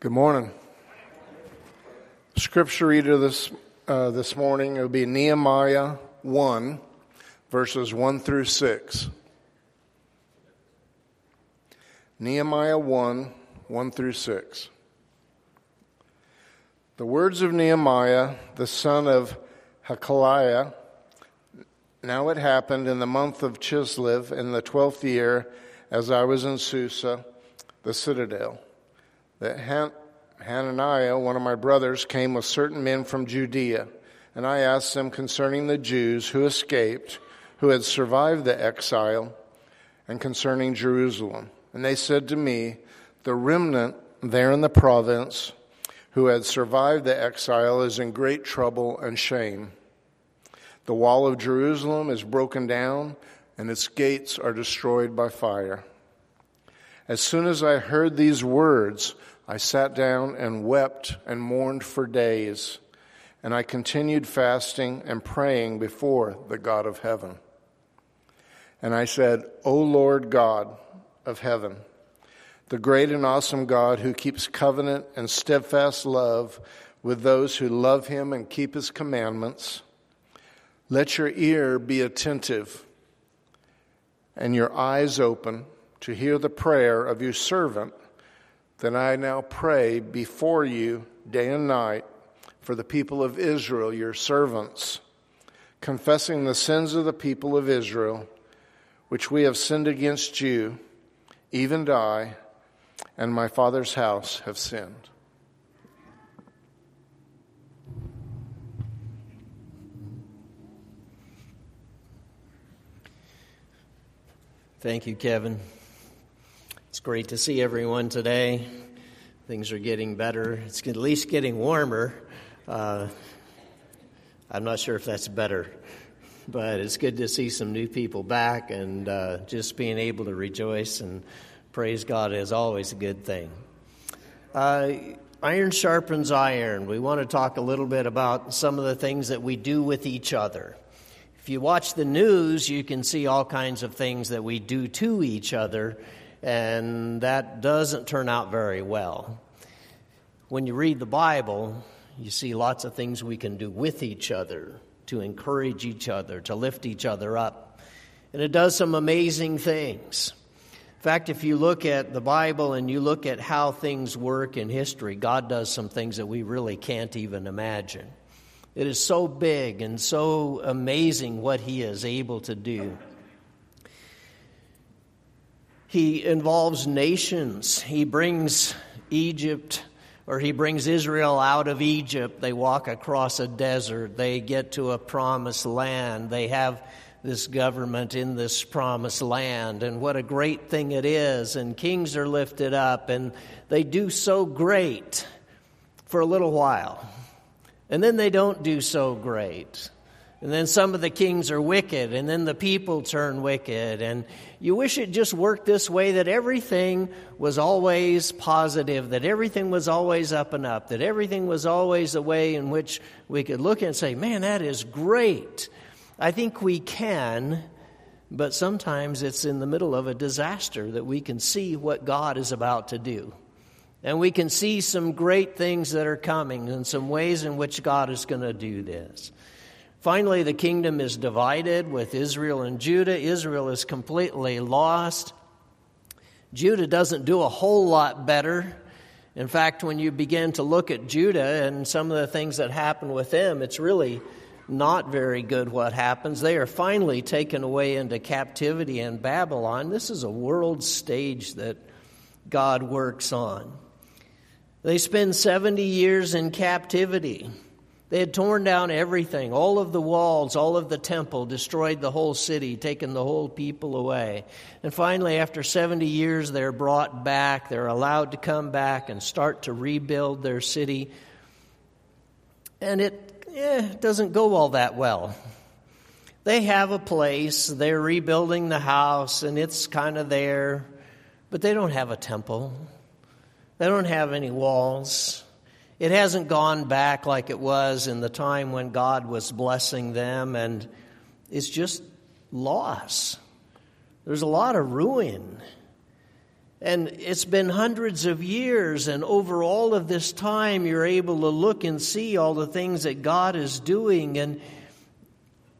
Good morning. Scripture reader this uh, this morning it will be Nehemiah one, verses one through six. Nehemiah one, one through six. The words of Nehemiah, the son of Hacaliah. Now it happened in the month of Chislev in the twelfth year, as I was in Susa, the citadel that Han- Hananiah, one of my brothers, came with certain men from Judea, and I asked them concerning the Jews who escaped, who had survived the exile, and concerning Jerusalem. And they said to me, The remnant there in the province who had survived the exile is in great trouble and shame. The wall of Jerusalem is broken down, and its gates are destroyed by fire. As soon as I heard these words, I sat down and wept and mourned for days, and I continued fasting and praying before the God of heaven. And I said, O Lord God of heaven, the great and awesome God who keeps covenant and steadfast love with those who love him and keep his commandments, let your ear be attentive and your eyes open to hear the prayer of your servant then I now pray before you day and night for the people of Israel, your servants, confessing the sins of the people of Israel, which we have sinned against you, even I and my father's house have sinned. Thank you, Kevin. It's great to see everyone today. Things are getting better. It's at least getting warmer. Uh, I'm not sure if that's better, but it's good to see some new people back and uh, just being able to rejoice and praise God is always a good thing. Uh, iron sharpens iron. We want to talk a little bit about some of the things that we do with each other. If you watch the news, you can see all kinds of things that we do to each other and that doesn't turn out very well. When you read the Bible, you see lots of things we can do with each other to encourage each other, to lift each other up. And it does some amazing things. In fact, if you look at the Bible and you look at how things work in history, God does some things that we really can't even imagine. It is so big and so amazing what He is able to do. He involves nations. He brings Egypt or he brings Israel out of Egypt. They walk across a desert. They get to a promised land. They have this government in this promised land. And what a great thing it is. And kings are lifted up. And they do so great for a little while. And then they don't do so great. And then some of the kings are wicked, and then the people turn wicked. And you wish it just worked this way that everything was always positive, that everything was always up and up, that everything was always a way in which we could look and say, man, that is great. I think we can, but sometimes it's in the middle of a disaster that we can see what God is about to do. And we can see some great things that are coming and some ways in which God is going to do this. Finally, the kingdom is divided with Israel and Judah. Israel is completely lost. Judah doesn't do a whole lot better. In fact, when you begin to look at Judah and some of the things that happen with them, it's really not very good what happens. They are finally taken away into captivity in Babylon. This is a world stage that God works on. They spend 70 years in captivity. They had torn down everything, all of the walls, all of the temple, destroyed the whole city, taken the whole people away. And finally, after 70 years, they're brought back. They're allowed to come back and start to rebuild their city. And it eh, doesn't go all that well. They have a place, they're rebuilding the house, and it's kind of there, but they don't have a temple. They don't have any walls. It hasn't gone back like it was in the time when God was blessing them, and it's just loss. There's a lot of ruin. And it's been hundreds of years, and over all of this time, you're able to look and see all the things that God is doing, and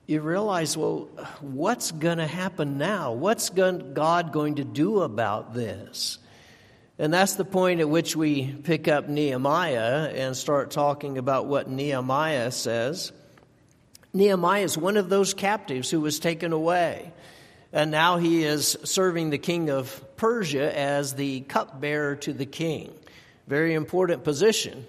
you realize, well, what's going to happen now? What's God going to do about this? And that's the point at which we pick up Nehemiah and start talking about what Nehemiah says. Nehemiah is one of those captives who was taken away. And now he is serving the king of Persia as the cupbearer to the king. Very important position.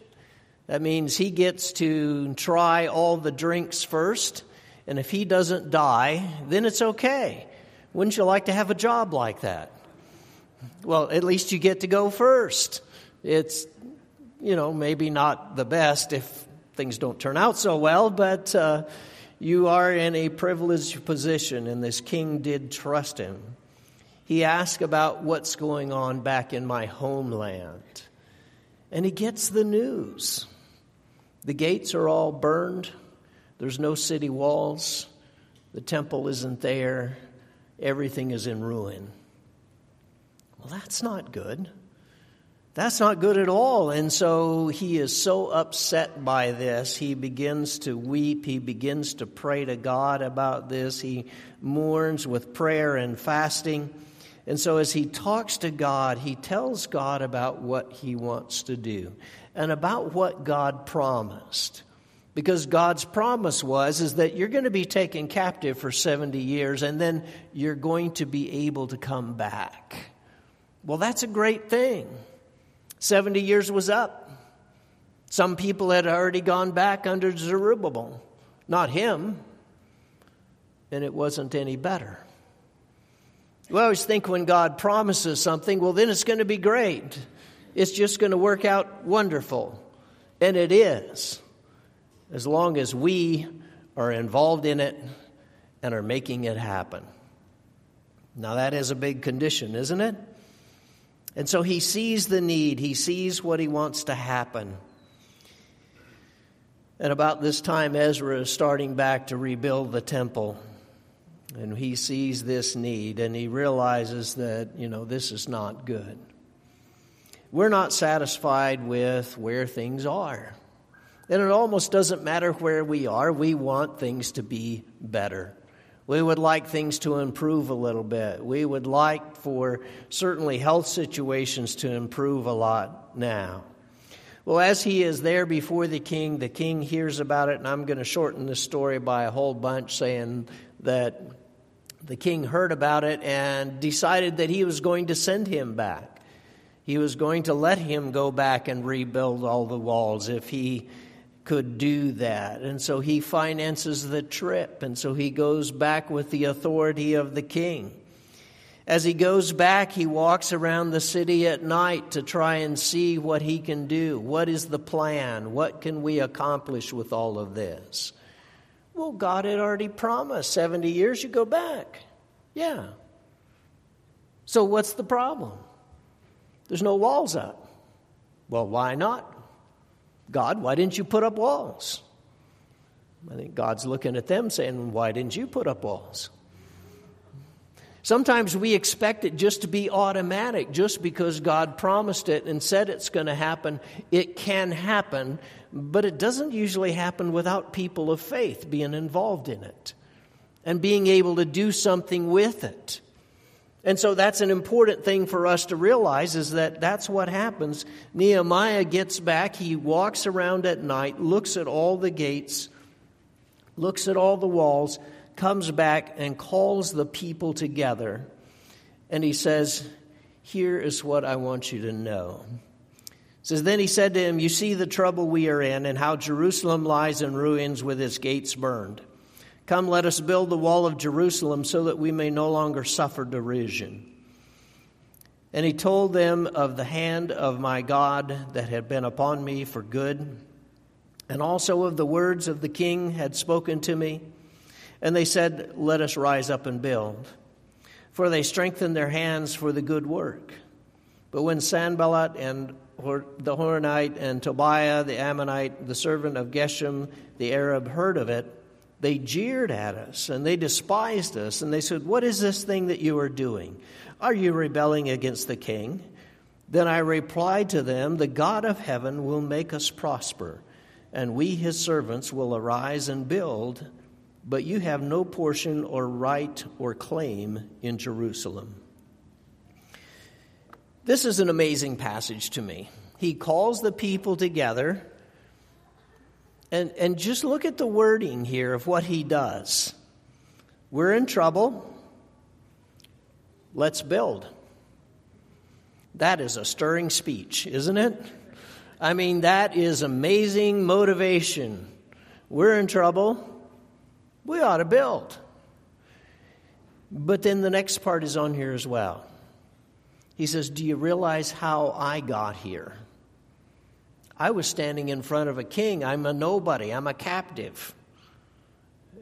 That means he gets to try all the drinks first, and if he doesn't die, then it's okay. Wouldn't you like to have a job like that? Well, at least you get to go first. It's, you know, maybe not the best if things don't turn out so well, but uh, you are in a privileged position, and this king did trust him. He asked about what's going on back in my homeland, and he gets the news. The gates are all burned, there's no city walls, the temple isn't there, everything is in ruin. Well, that's not good. That's not good at all. And so he is so upset by this. He begins to weep. He begins to pray to God about this. He mourns with prayer and fasting. And so as he talks to God, he tells God about what he wants to do and about what God promised. Because God's promise was is that you're going to be taken captive for 70 years and then you're going to be able to come back. Well, that's a great thing. 70 years was up. Some people had already gone back under Zerubbabel, not him, and it wasn't any better. We always think when God promises something, well, then it's going to be great. It's just going to work out wonderful. And it is, as long as we are involved in it and are making it happen. Now, that is a big condition, isn't it? And so he sees the need, he sees what he wants to happen. And about this time, Ezra is starting back to rebuild the temple. And he sees this need and he realizes that, you know, this is not good. We're not satisfied with where things are. And it almost doesn't matter where we are, we want things to be better. We would like things to improve a little bit. We would like for certainly health situations to improve a lot now. Well, as he is there before the king, the king hears about it, and I'm going to shorten this story by a whole bunch, saying that the king heard about it and decided that he was going to send him back. He was going to let him go back and rebuild all the walls if he could do that. And so he finances the trip. And so he goes back with the authority of the king. As he goes back, he walks around the city at night to try and see what he can do. What is the plan? What can we accomplish with all of this? Well, God had already promised 70 years you go back. Yeah. So what's the problem? There's no walls up. Well, why not? God, why didn't you put up walls? I think God's looking at them saying, Why didn't you put up walls? Sometimes we expect it just to be automatic, just because God promised it and said it's going to happen. It can happen, but it doesn't usually happen without people of faith being involved in it and being able to do something with it. And so that's an important thing for us to realize is that that's what happens. Nehemiah gets back, he walks around at night, looks at all the gates, looks at all the walls, comes back and calls the people together. And he says, Here is what I want you to know. says, Then he said to him, You see the trouble we are in, and how Jerusalem lies in ruins with its gates burned. Come, let us build the wall of Jerusalem so that we may no longer suffer derision. And he told them of the hand of my God that had been upon me for good, and also of the words of the king had spoken to me. And they said, Let us rise up and build. For they strengthened their hands for the good work. But when Sanballat and the Horonite and Tobiah the Ammonite, the servant of Geshem the Arab, heard of it, They jeered at us and they despised us and they said, What is this thing that you are doing? Are you rebelling against the king? Then I replied to them, The God of heaven will make us prosper, and we, his servants, will arise and build, but you have no portion or right or claim in Jerusalem. This is an amazing passage to me. He calls the people together, and, and just look at the wording here of what he does. We're in trouble. Let's build. That is a stirring speech, isn't it? I mean, that is amazing motivation. We're in trouble. We ought to build. But then the next part is on here as well. He says, Do you realize how I got here? I was standing in front of a king. I'm a nobody. I'm a captive.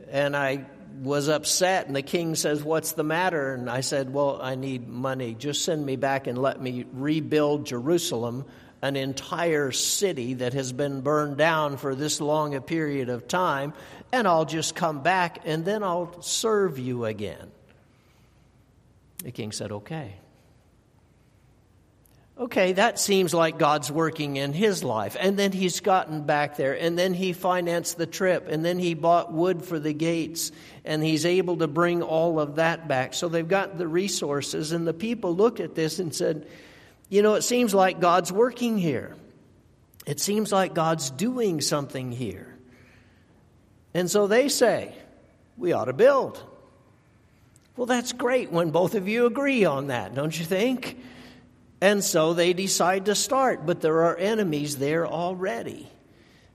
And I was upset, and the king says, What's the matter? And I said, Well, I need money. Just send me back and let me rebuild Jerusalem, an entire city that has been burned down for this long a period of time, and I'll just come back and then I'll serve you again. The king said, Okay. Okay, that seems like God's working in his life. And then he's gotten back there, and then he financed the trip, and then he bought wood for the gates, and he's able to bring all of that back. So they've got the resources, and the people looked at this and said, You know, it seems like God's working here. It seems like God's doing something here. And so they say, We ought to build. Well, that's great when both of you agree on that, don't you think? And so they decide to start, but there are enemies there already.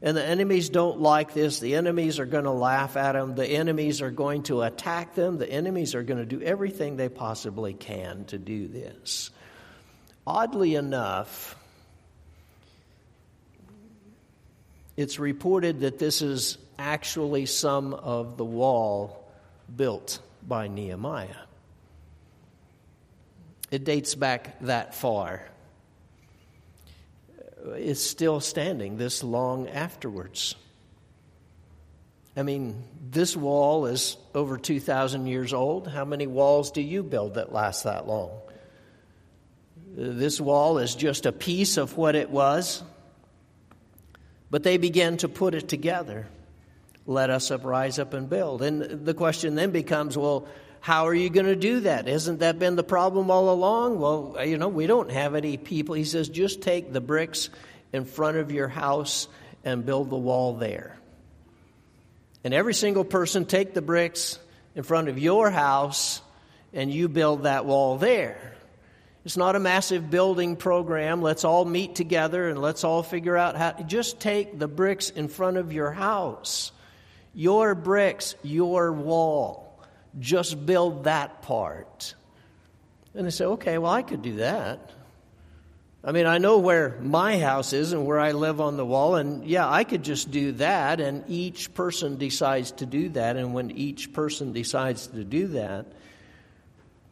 And the enemies don't like this. The enemies are going to laugh at them. The enemies are going to attack them. The enemies are going to do everything they possibly can to do this. Oddly enough, it's reported that this is actually some of the wall built by Nehemiah. It dates back that far. Uh, it's still standing this long afterwards. I mean, this wall is over 2,000 years old. How many walls do you build that last that long? Uh, this wall is just a piece of what it was. But they began to put it together. Let us up, rise up and build. And the question then becomes well, how are you going to do that? Hasn't that been the problem all along? Well, uh, you know, we don't have any people. He says, just take the bricks in front of your house and build the wall there. And every single person take the bricks in front of your house and you build that wall there. It's not a massive building program. Let's all meet together and let's all figure out how. Just take the bricks in front of your house. Your bricks, your wall just build that part. And they say, okay, well, I could do that. I mean, I know where my house is and where I live on the wall, and yeah, I could just do that, and each person decides to do that, and when each person decides to do that,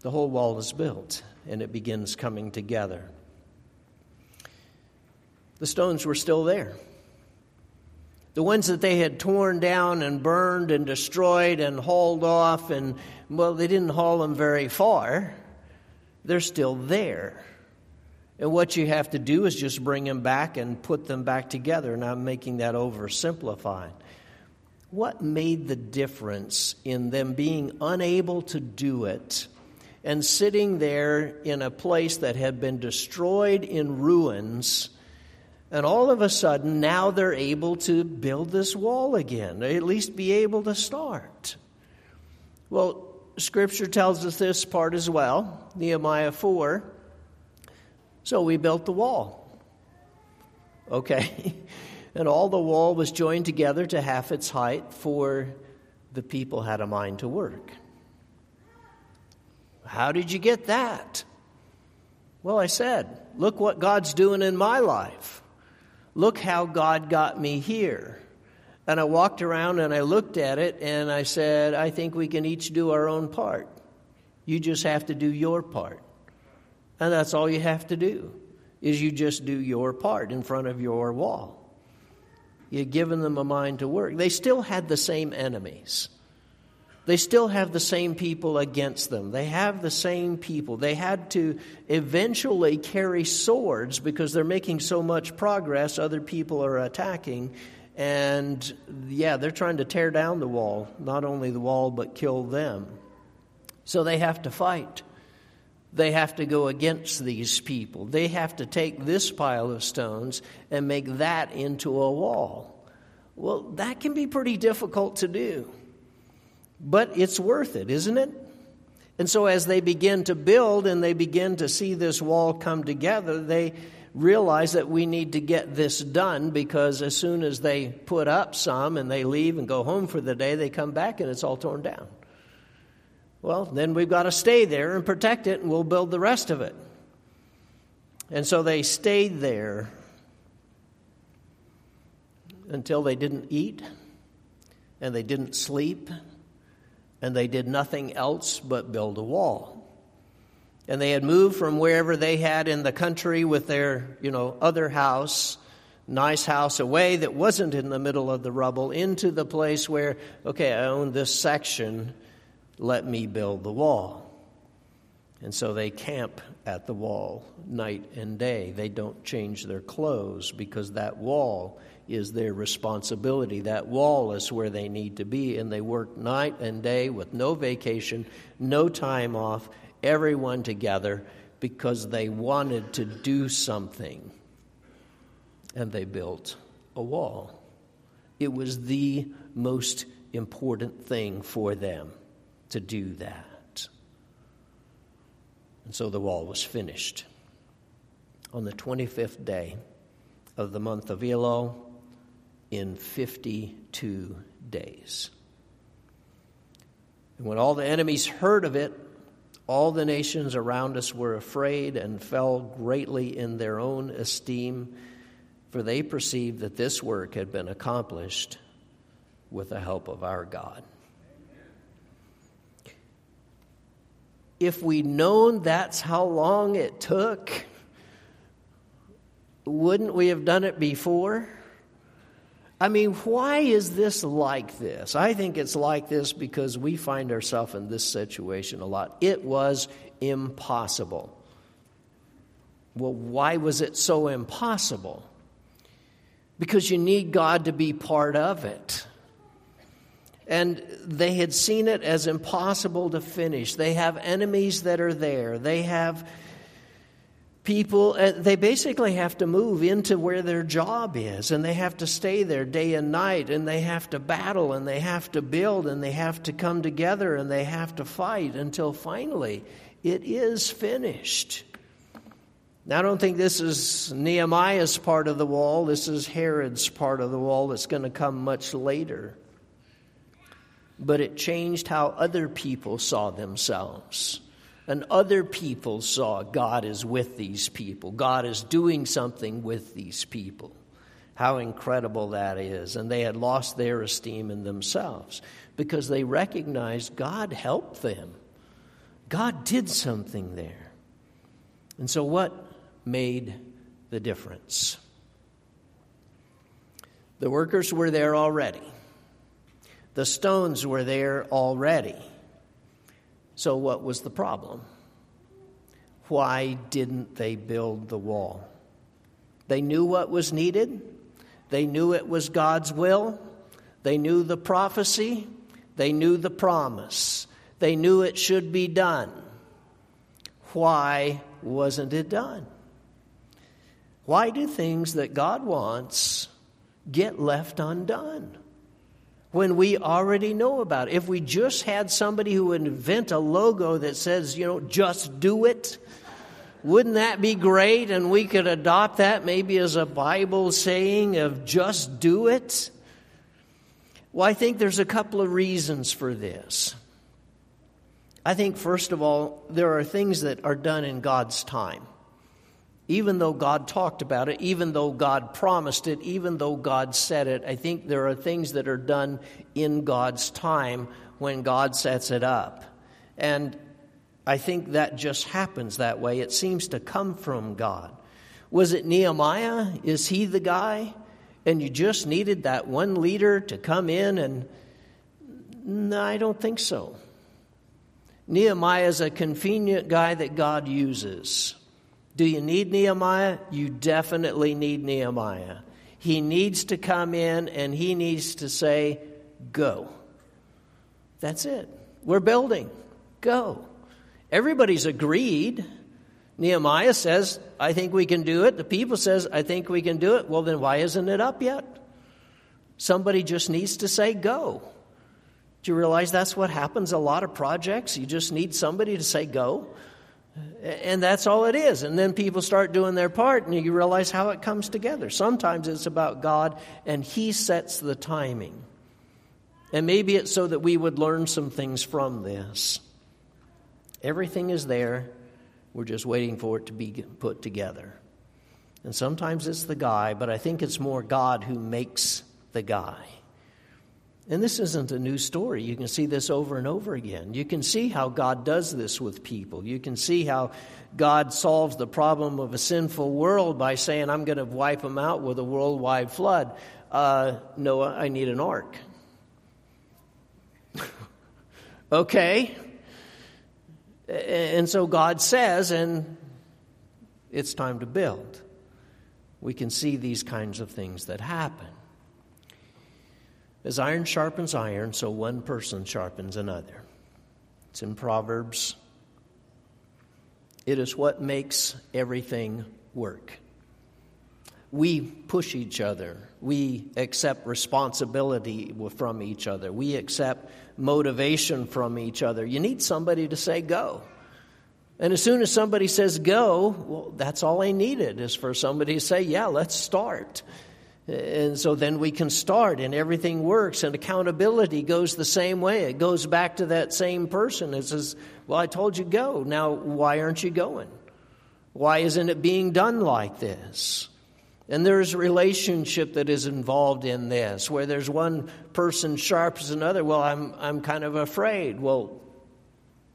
the whole wall is built and it begins coming together. The stones were still there. The ones that they had torn down and burned and destroyed and hauled off, and well, they didn't haul them very far. They're still there. And what you have to do is just bring them back and put them back together. And I'm making that oversimplified. What made the difference in them being unable to do it and sitting there in a place that had been destroyed in ruins? And all of a sudden, now they're able to build this wall again, at least be able to start. Well, Scripture tells us this part as well Nehemiah 4. So we built the wall. Okay. and all the wall was joined together to half its height, for the people had a mind to work. How did you get that? Well, I said, look what God's doing in my life. Look how God got me here. And I walked around and I looked at it and I said, I think we can each do our own part. You just have to do your part. And that's all you have to do is you just do your part in front of your wall. You've given them a mind to work. They still had the same enemies. They still have the same people against them. They have the same people. They had to eventually carry swords because they're making so much progress, other people are attacking. And yeah, they're trying to tear down the wall, not only the wall, but kill them. So they have to fight. They have to go against these people. They have to take this pile of stones and make that into a wall. Well, that can be pretty difficult to do. But it's worth it, isn't it? And so, as they begin to build and they begin to see this wall come together, they realize that we need to get this done because as soon as they put up some and they leave and go home for the day, they come back and it's all torn down. Well, then we've got to stay there and protect it, and we'll build the rest of it. And so they stayed there until they didn't eat, and they didn't sleep, and they did nothing else but build a wall. And they had moved from wherever they had in the country with their, you know, other house, nice house away that wasn't in the middle of the rubble, into the place where, okay, I own this section let me build the wall. And so they camp at the wall night and day. They don't change their clothes because that wall is their responsibility. That wall is where they need to be. And they work night and day with no vacation, no time off, everyone together because they wanted to do something. And they built a wall. It was the most important thing for them to do that. And so the wall was finished. On the 25th day of the month of Elul, in 52 days. And when all the enemies heard of it, all the nations around us were afraid and fell greatly in their own esteem, for they perceived that this work had been accomplished with the help of our God. If we'd known that's how long it took, wouldn't we have done it before? I mean, why is this like this? I think it's like this because we find ourselves in this situation a lot. It was impossible. Well, why was it so impossible? Because you need God to be part of it and they had seen it as impossible to finish. They have enemies that are there. They have people, uh, they basically have to move into where their job is, and they have to stay there day and night, and they have to battle, and they have to build, and they have to come together, and they have to fight until finally it is finished. Now, I don't think this is Nehemiah's part of the wall. This is Herod's part of the wall that's going to come much later but it changed how other people saw themselves. And other people saw God is with these people, God is doing something with these people. How incredible that is. And they had lost their esteem in themselves because they recognized God helped them. God did something there. And so, what made the difference? The workers were there already. The stones were there already. So, what was the problem? Why didn't they build the wall? They knew what was needed, they knew it was God's will, they knew the prophecy, they knew the promise, they knew it should be done. Why wasn't it done? Why do things that God wants get left undone? When we already know about it. If we just had somebody who would invent a logo that says, you know, just do it, wouldn't that be great? And we could adopt that maybe as a Bible saying of just do it. Well, I think there's a couple of reasons for this. I think, first of all, there are things that are done in God's time even though God talked about it, even though God promised it, even though God said it, I think there are things that are done in God's time when God sets it up. And I think that just happens that way. It seems to come from God. Was it Nehemiah? Is he the guy? and you just needed that one leader to come in and. No, I don't think so. Nehemiah is a convenient guy that God uses. Do you need Nehemiah? You definitely need Nehemiah. He needs to come in and he needs to say, Go. That's it. We're building. Go. Everybody's agreed. Nehemiah says, I think we can do it. The people says, I think we can do it. Well, then why isn't it up yet? Somebody just needs to say go. Do you realize that's what happens a lot of projects? You just need somebody to say go. And that's all it is. And then people start doing their part and you realize how it comes together. Sometimes it's about God and He sets the timing. And maybe it's so that we would learn some things from this. Everything is there. We're just waiting for it to be put together. And sometimes it's the guy, but I think it's more God who makes the guy. And this isn't a new story. You can see this over and over again. You can see how God does this with people. You can see how God solves the problem of a sinful world by saying, I'm going to wipe them out with a worldwide flood. Uh, Noah, I need an ark. okay. And so God says, and it's time to build. We can see these kinds of things that happen. As iron sharpens iron, so one person sharpens another. It's in Proverbs. It is what makes everything work. We push each other. We accept responsibility from each other. We accept motivation from each other. You need somebody to say go. And as soon as somebody says go, well, that's all I needed is for somebody to say, yeah, let's start. And so then we can start and everything works and accountability goes the same way. It goes back to that same person. It says, Well, I told you go. Now, why aren't you going? Why isn't it being done like this? And there's a relationship that is involved in this, where there's one person sharp as another. Well, I'm, I'm kind of afraid. Well,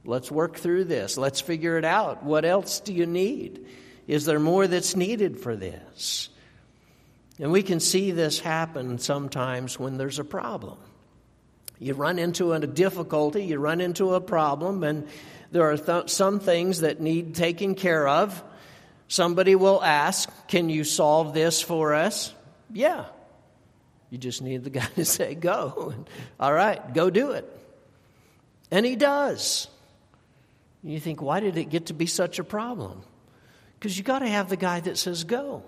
let's work through this. Let's figure it out. What else do you need? Is there more that's needed for this? And we can see this happen sometimes when there's a problem. You run into a difficulty, you run into a problem, and there are th- some things that need taken care of. Somebody will ask, Can you solve this for us? Yeah. You just need the guy to say, Go. All right, go do it. And he does. You think, Why did it get to be such a problem? Because you got to have the guy that says, Go.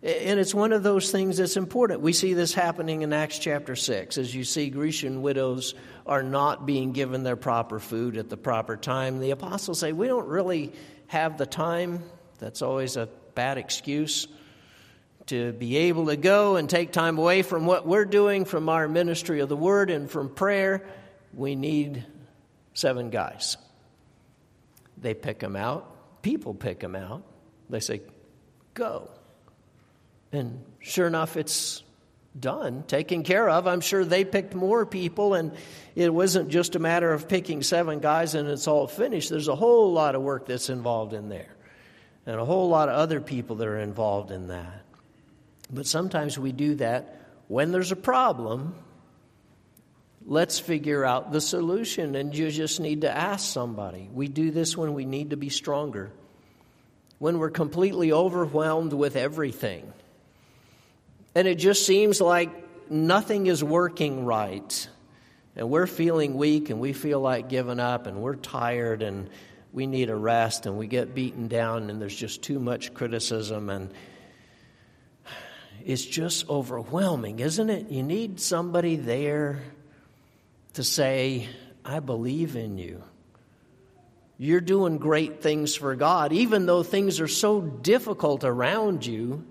And it's one of those things that's important. We see this happening in Acts chapter 6. As you see, Grecian widows are not being given their proper food at the proper time. The apostles say, We don't really have the time. That's always a bad excuse to be able to go and take time away from what we're doing, from our ministry of the word, and from prayer. We need seven guys. They pick them out. People pick them out. They say, Go. And sure enough, it's done, taken care of. I'm sure they picked more people, and it wasn't just a matter of picking seven guys and it's all finished. There's a whole lot of work that's involved in there, and a whole lot of other people that are involved in that. But sometimes we do that when there's a problem. Let's figure out the solution, and you just need to ask somebody. We do this when we need to be stronger, when we're completely overwhelmed with everything and it just seems like nothing is working right. And we're feeling weak and we feel like giving up and we're tired and we need a rest and we get beaten down and there's just too much criticism and it's just overwhelming, isn't it? You need somebody there to say, I believe in you. You're doing great things for God, even though things are so difficult around you.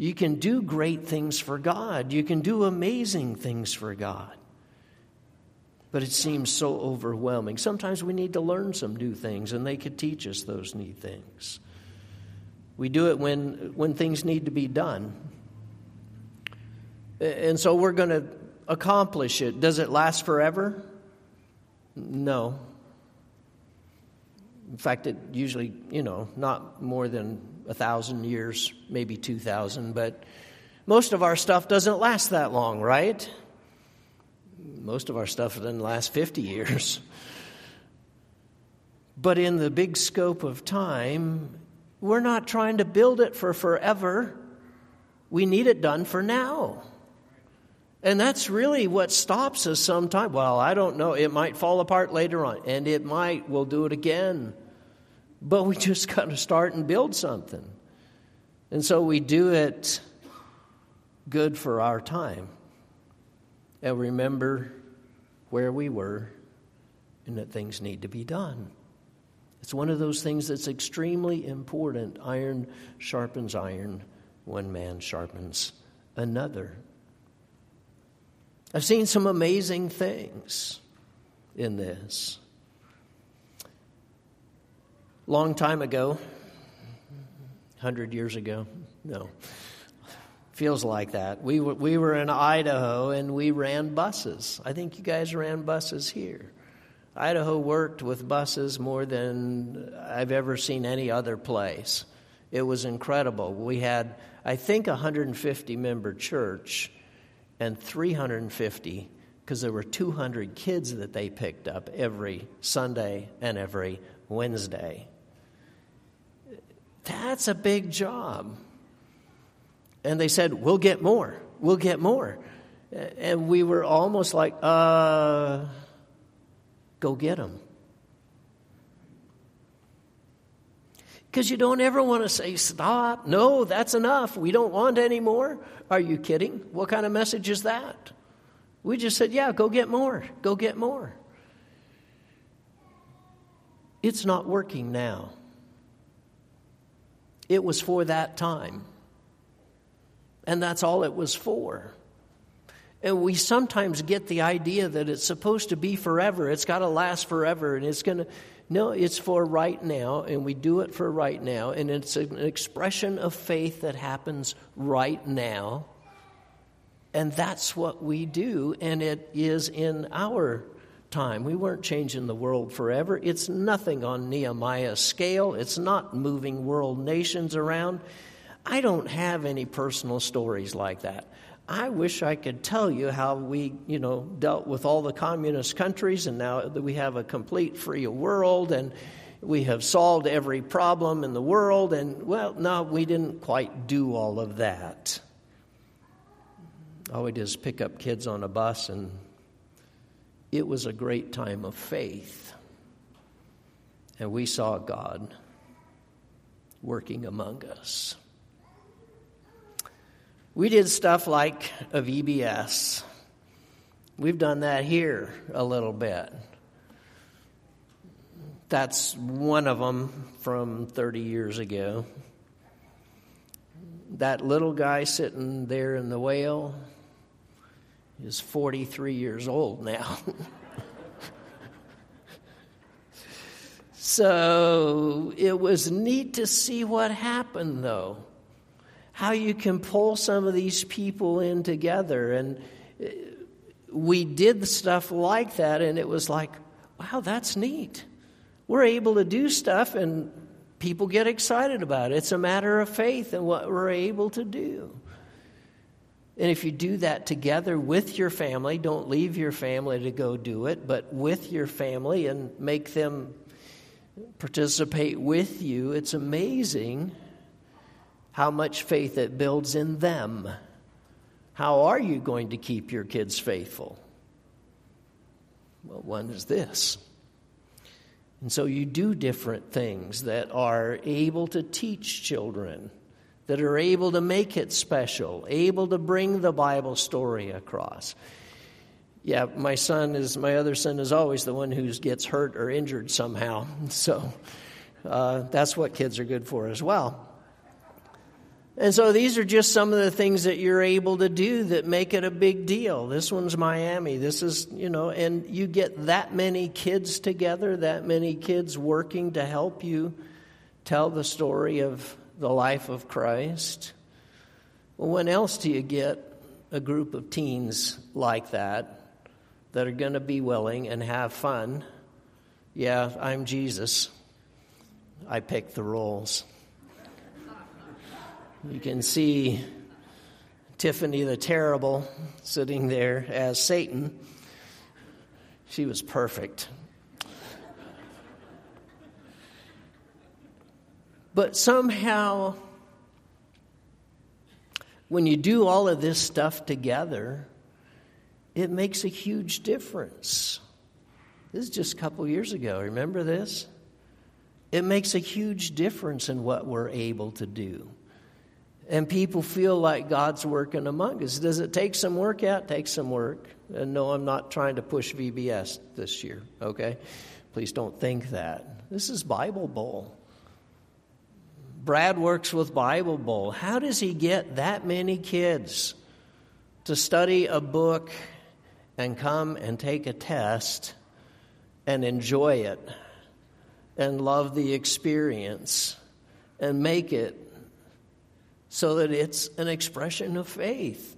You can do great things for God. You can do amazing things for God. But it seems so overwhelming. Sometimes we need to learn some new things, and they could teach us those new things. We do it when, when things need to be done. And so we're going to accomplish it. Does it last forever? No. In fact, it usually, you know, not more than a thousand years, maybe two thousand, but Most of our stuff doesn't last that long, right? Most of our stuff doesn't last 50 years. But in the big scope of time, we're not trying to build it for forever. We need it done for now. And that's really what stops us sometimes. Well, I don't know. It might fall apart later on, and it might. We'll do it again. But we just got to start and build something. And so we do it good for our time. And remember where we were and that things need to be done. It's one of those things that's extremely important. Iron sharpens iron, one man sharpens another. I've seen some amazing things in this. Long time ago, 100 years ago, no, feels like that. We were, we were in Idaho and we ran buses. I think you guys ran buses here. Idaho worked with buses more than I've ever seen any other place. It was incredible. We had, I think, a 150 member church and 350 because there were 200 kids that they picked up every Sunday and every Wednesday. That's a big job. And they said, We'll get more. We'll get more. And we were almost like, uh, go get them. Because you don't ever want to say, stop. No, that's enough. We don't want any more. Are you kidding? What kind of message is that? We just said, yeah, go get more. Go get more. It's not working now. It was for that time. And that's all it was for. And we sometimes get the idea that it's supposed to be forever. It's got to last forever and it's going to no, it's for right now, and we do it for right now, and it's an expression of faith that happens right now. And that's what we do, and it is in our time. We weren't changing the world forever. It's nothing on Nehemiah's scale, it's not moving world nations around. I don't have any personal stories like that. I wish I could tell you how we, you know, dealt with all the communist countries and now that we have a complete free world and we have solved every problem in the world and well, no, we didn't quite do all of that. All we did is pick up kids on a bus and it was a great time of faith. And we saw God working among us. We did stuff like a VBS. We've done that here a little bit. That's one of them from 30 years ago. That little guy sitting there in the whale is 43 years old now. so it was neat to see what happened, though how you can pull some of these people in together. And uh, we did stuff like that, and it was like, wow, that's neat. We're able to do stuff, and people get excited about it. It's a matter of faith and what we're able to do. And if you do that together with your family, don't leave your family to go do it, but with your family and make them participate with you, it's amazing how much faith it builds in them. How are you going to keep your kids faithful? Well, one is this. And so you do different things that are able to teach children, that are able to make it special, able to bring the Bible story across. Yeah, my son is, my other son is always the one who gets hurt or injured somehow. So uh, that's what kids are good for as well. And so these are just some of the things that you're able to do that make it a big deal. This one's Miami. This is, you know, and you get that many kids together, that many kids working to help you tell the story of the life of Christ. Well, when else do you get a group of teens like that that are going to be willing and have fun? Yeah, I'm Jesus. I pick the roles. You can see Tiffany the Terrible sitting there as Satan. She was perfect. But somehow, when you do all of this stuff together, it makes a huge difference. This is just a couple years ago. Remember this? It makes a huge difference in what we're able to do. And people feel like God's working among us. Does it take some work? It takes some work. And no, I'm not trying to push VBS this year, okay? Please don't think that. This is Bible Bowl. Brad works with Bible Bowl. How does he get that many kids to study a book and come and take a test and enjoy it and love the experience and make it so that it's an expression of faith?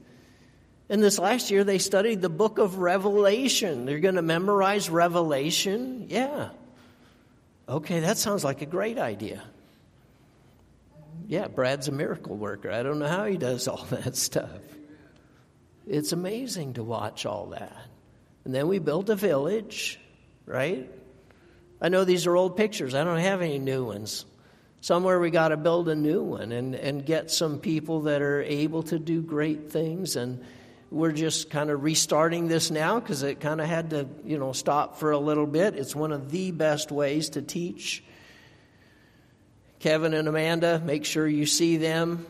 And this last year, they studied the book of Revelation. They're going to memorize Revelation? Yeah. Okay, that sounds like a great idea yeah, Brad's a miracle worker. I don't know how he does all that stuff. It's amazing to watch all that. And then we built a village, right? I know these are old pictures. I don't have any new ones. Somewhere we got to build a new one and, and get some people that are able to do great things. And we're just kind of restarting this now because it kind of had to, you know, stop for a little bit. It's one of the best ways to teach Kevin and Amanda, make sure you see them.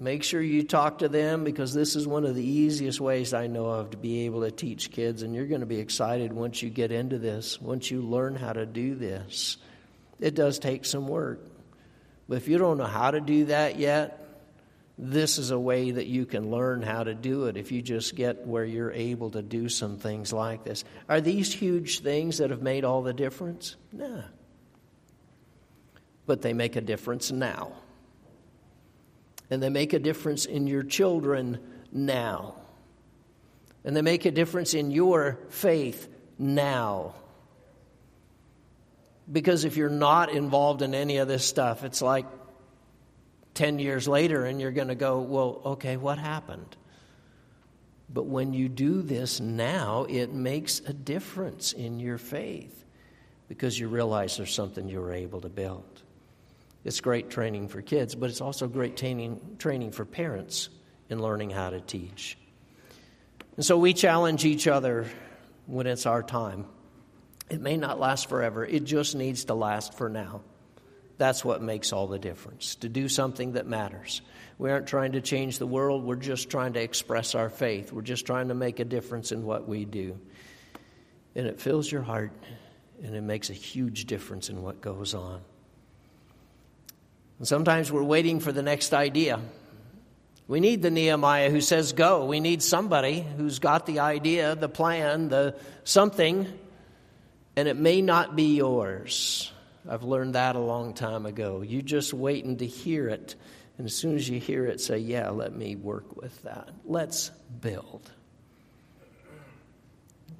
Make sure you talk to them because this is one of the easiest ways I know of to be able to teach kids. And you're going to be excited once you get into this, once you learn how to do this. It does take some work. But if you don't know how to do that yet, this is a way that you can learn how to do it if you just get where you're able to do some things like this. Are these huge things that have made all the difference? No but they make a difference now. And they make a difference in your children now. And they make a difference in your faith now. Because if you're not involved in any of this stuff, it's like 10 years later and you're going to go, well, okay, what happened? But when you do this now, it makes a difference in your faith because you realize there's something you were able to build. It's great training for kids, but it's also great training, training for parents in learning how to teach. And so we challenge each other when it's our time. It may not last forever, it just needs to last for now. That's what makes all the difference, to do something that matters. We aren't trying to change the world, we're just trying to express our faith. We're just trying to make a difference in what we do. And it fills your heart, and it makes a huge difference in what goes on. And sometimes we're waiting for the next idea. We need the Nehemiah who says go. We need somebody who's got the idea, the plan, the something, and it may not be yours. I've learned that a long time ago. You just waiting to hear it. And as soon as you hear it, say, Yeah, let me work with that. Let's build.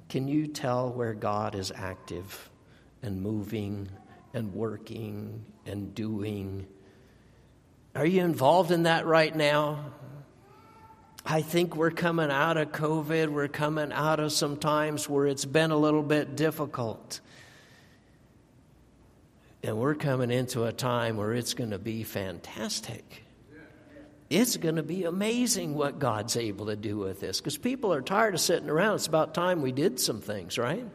Can you tell where God is active and moving and working and doing are you involved in that right now? I think we're coming out of COVID. We're coming out of some times where it's been a little bit difficult. And we're coming into a time where it's going to be fantastic. It's going to be amazing what God's able to do with this because people are tired of sitting around. It's about time we did some things, right?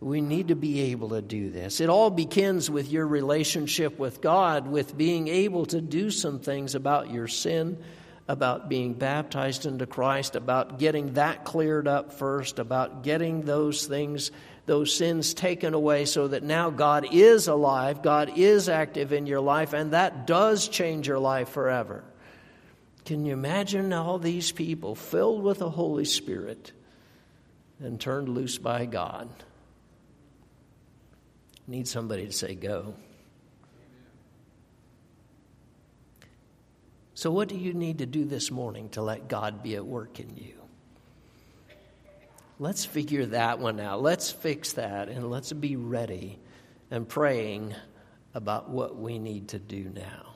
We need to be able to do this. It all begins with your relationship with God, with being able to do some things about your sin, about being baptized into Christ, about getting that cleared up first, about getting those things, those sins taken away so that now God is alive, God is active in your life, and that does change your life forever. Can you imagine all these people filled with the Holy Spirit and turned loose by God? Need somebody to say go. So, what do you need to do this morning to let God be at work in you? Let's figure that one out. Let's fix that and let's be ready and praying about what we need to do now.